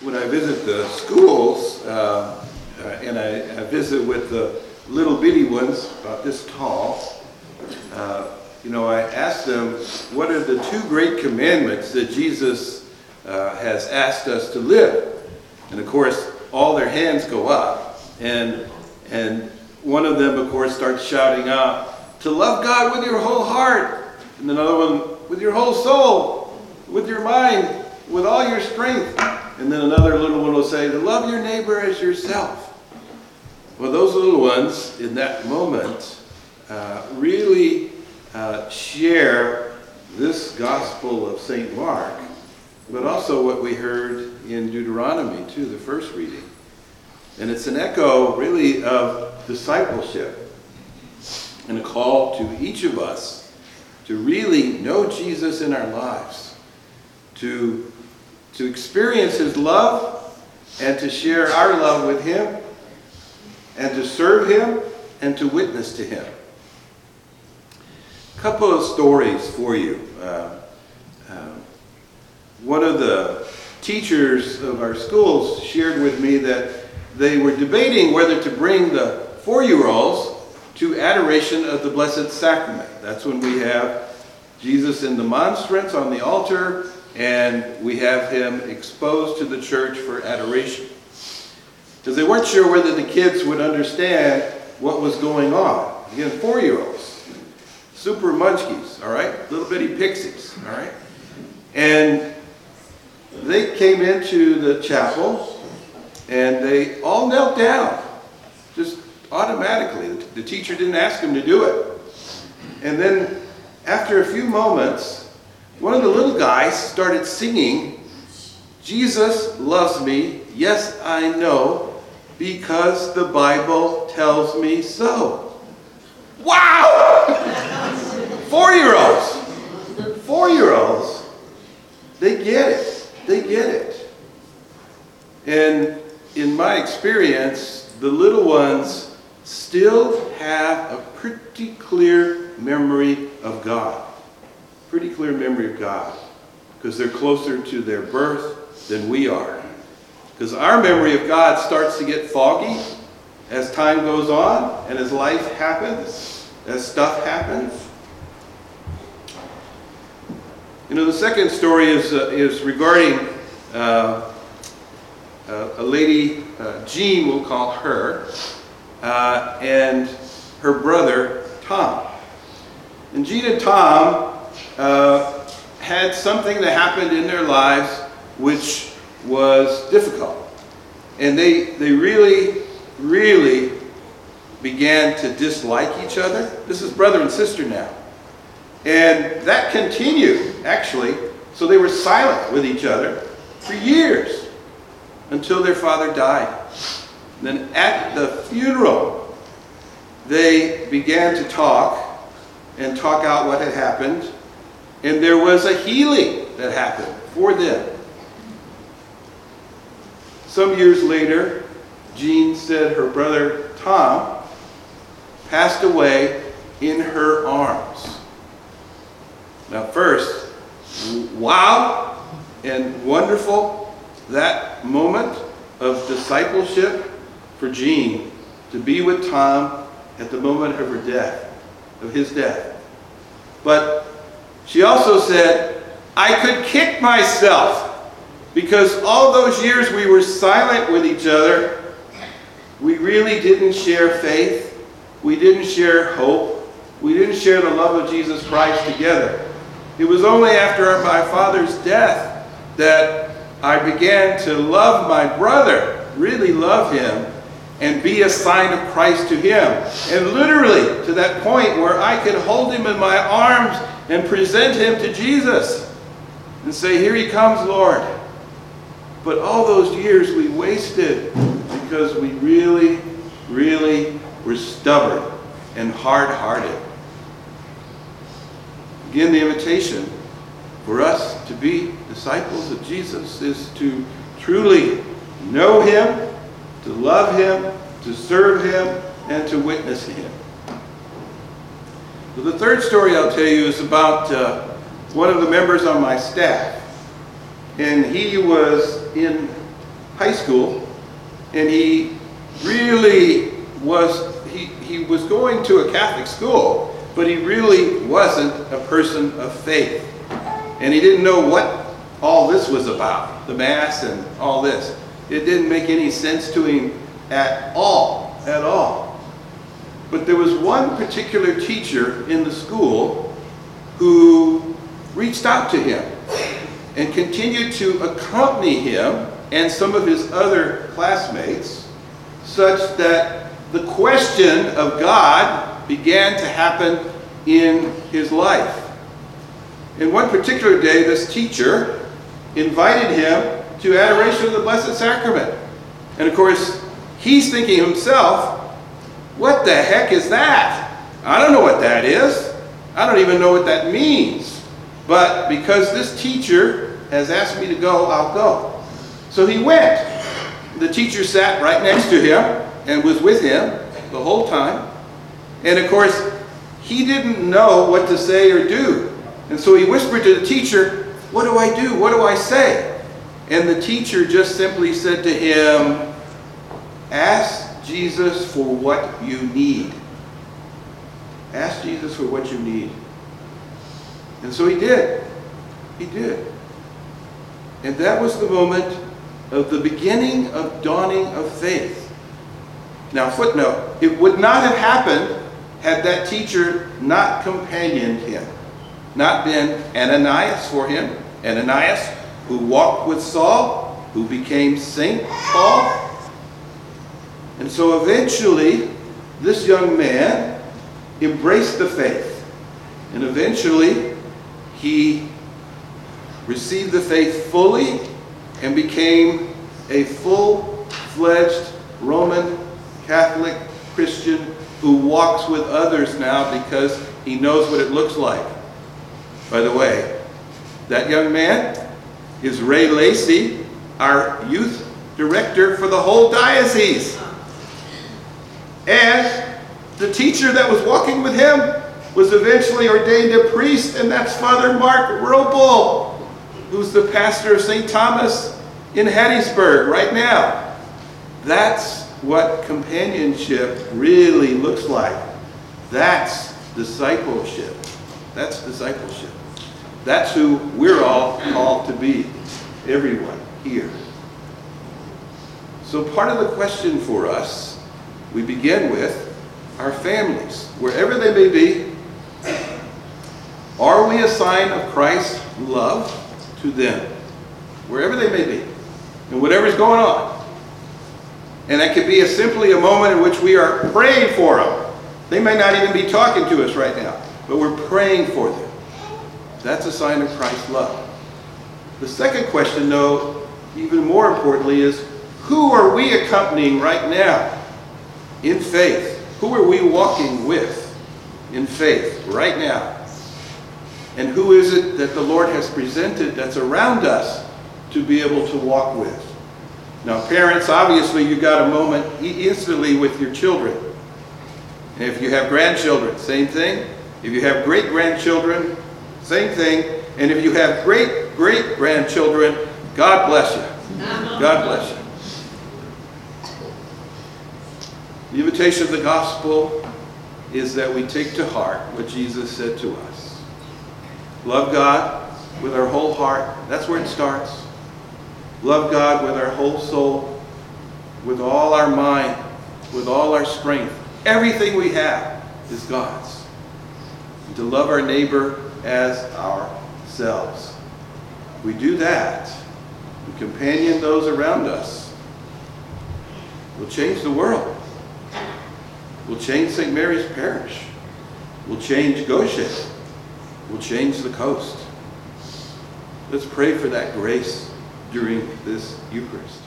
when I visit the schools, uh, uh, and I, I visit with the little bitty ones, about this tall, uh, you know, I ask them, what are the two great commandments that Jesus uh, has asked us to live? And of course, all their hands go up. And, and one of them, of course, starts shouting out, to love God with your whole heart. And another one, with your whole soul, with your mind, with all your strength. And then another little one will say, love your neighbor as yourself. Well, those little ones in that moment uh, really uh, share this gospel of St. Mark, but also what we heard in Deuteronomy, too, the first reading. And it's an echo, really, of discipleship and a call to each of us to really know Jesus in our lives, to, to experience his love, and to share our love with him and to serve him and to witness to him. A couple of stories for you. Uh, uh, one of the teachers of our schools shared with me that they were debating whether to bring the four-year-olds to adoration of the Blessed Sacrament. That's when we have Jesus in the monstrance on the altar and we have him exposed to the church for adoration because they weren't sure whether the kids would understand what was going on. Again, four-year-olds, super munchkies, all right, little bitty pixies, all right, and they came into the chapel and they all knelt down, just automatically. The teacher didn't ask them to do it. And then after a few moments, one of the little guys started singing, Jesus loves me, yes I know, because the Bible tells me so. Wow! Four year olds. Four year olds. They get it. They get it. And in my experience, the little ones still have a pretty clear memory of God. Pretty clear memory of God. Because they're closer to their birth than we are. Because our memory of God starts to get foggy as time goes on and as life happens, as stuff happens. You know, the second story is, uh, is regarding uh, uh, a lady, uh, Jean, we'll call her, uh, and her brother, Tom. And Jean and Tom uh, had something that happened in their lives which was difficult. And they, they really, really began to dislike each other. This is brother and sister now. And that continued, actually. So they were silent with each other for years until their father died. Then at the funeral, they began to talk and talk out what had happened. And there was a healing that happened for them. Some years later, Jean said her brother Tom passed away in her arms. Now, first, wow and wonderful that moment of discipleship for Jean to be with Tom at the moment of her death, of his death. But she also said, I could kick myself because all those years we were silent with each other, we really didn't share faith, we didn't share hope, we didn't share the love of Jesus Christ together. It was only after my father's death that I began to love my brother, really love him, and be a sign of Christ to him. And literally to that point where I could hold him in my arms and present him to Jesus and say, Here he comes, Lord. But all those years we wasted because we really, really were stubborn and hard-hearted. Again, the invitation for us to be disciples of Jesus is to truly know him, to love him, to serve him, and to witness him. So the third story I'll tell you is about uh, one of the members on my staff and he was in high school, and he really was, he, he was going to a Catholic school, but he really wasn't a person of faith. And he didn't know what all this was about, the Mass and all this. It didn't make any sense to him at all, at all. But there was one particular teacher in the school who reached out to him and continued to accompany him and some of his other classmates such that the question of God began to happen in his life. In one particular day, this teacher invited him to adoration of the Blessed Sacrament. And of course, he's thinking himself, what the heck is that? I don't know what that is. I don't even know what that means. But because this teacher has asked me to go, I'll go. So he went. The teacher sat right next to him and was with him the whole time. And of course, he didn't know what to say or do. And so he whispered to the teacher, What do I do? What do I say? And the teacher just simply said to him, Ask Jesus for what you need. Ask Jesus for what you need. And so he did. He did. And that was the moment of the beginning of dawning of faith. Now, footnote, it would not have happened had that teacher not companioned him, not been Ananias for him, Ananias who walked with Saul, who became Saint Paul. And so eventually, this young man embraced the faith. And eventually, he received the faith fully and became a full-fledged Roman Catholic Christian who walks with others now because he knows what it looks like. By the way, that young man is Ray Lacey, our youth director for the whole diocese. And the teacher that was walking with him was eventually ordained a priest, and that's Father Mark Ropel, who's the pastor of St. Thomas in Hattiesburg right now. That's what companionship really looks like. That's discipleship. That's discipleship. That's who we're all called to be, everyone here. So, part of the question for us, we begin with our families, wherever they may be. Are we a sign of Christ's love to them, wherever they may be, and whatever's going on? And that could be a, simply a moment in which we are praying for them. They may not even be talking to us right now, but we're praying for them. That's a sign of Christ's love. The second question, though, even more importantly, is who are we accompanying right now in faith? Who are we walking with in faith right now? And who is it that the Lord has presented that's around us to be able to walk with? Now, parents, obviously, you got a moment instantly with your children. And if you have grandchildren, same thing. If you have great grandchildren, same thing. And if you have great great grandchildren, God bless you. God bless you. The invitation of the gospel is that we take to heart what Jesus said to us. Love God with our whole heart. That's where it starts. Love God with our whole soul, with all our mind, with all our strength. Everything we have is God's. And to love our neighbor as ourselves. We do that, We companion those around us, we'll change the world. We'll change St. Mary's Parish. We'll change Gautier. We'll change the coast. Let's pray for that grace during this Eucharist.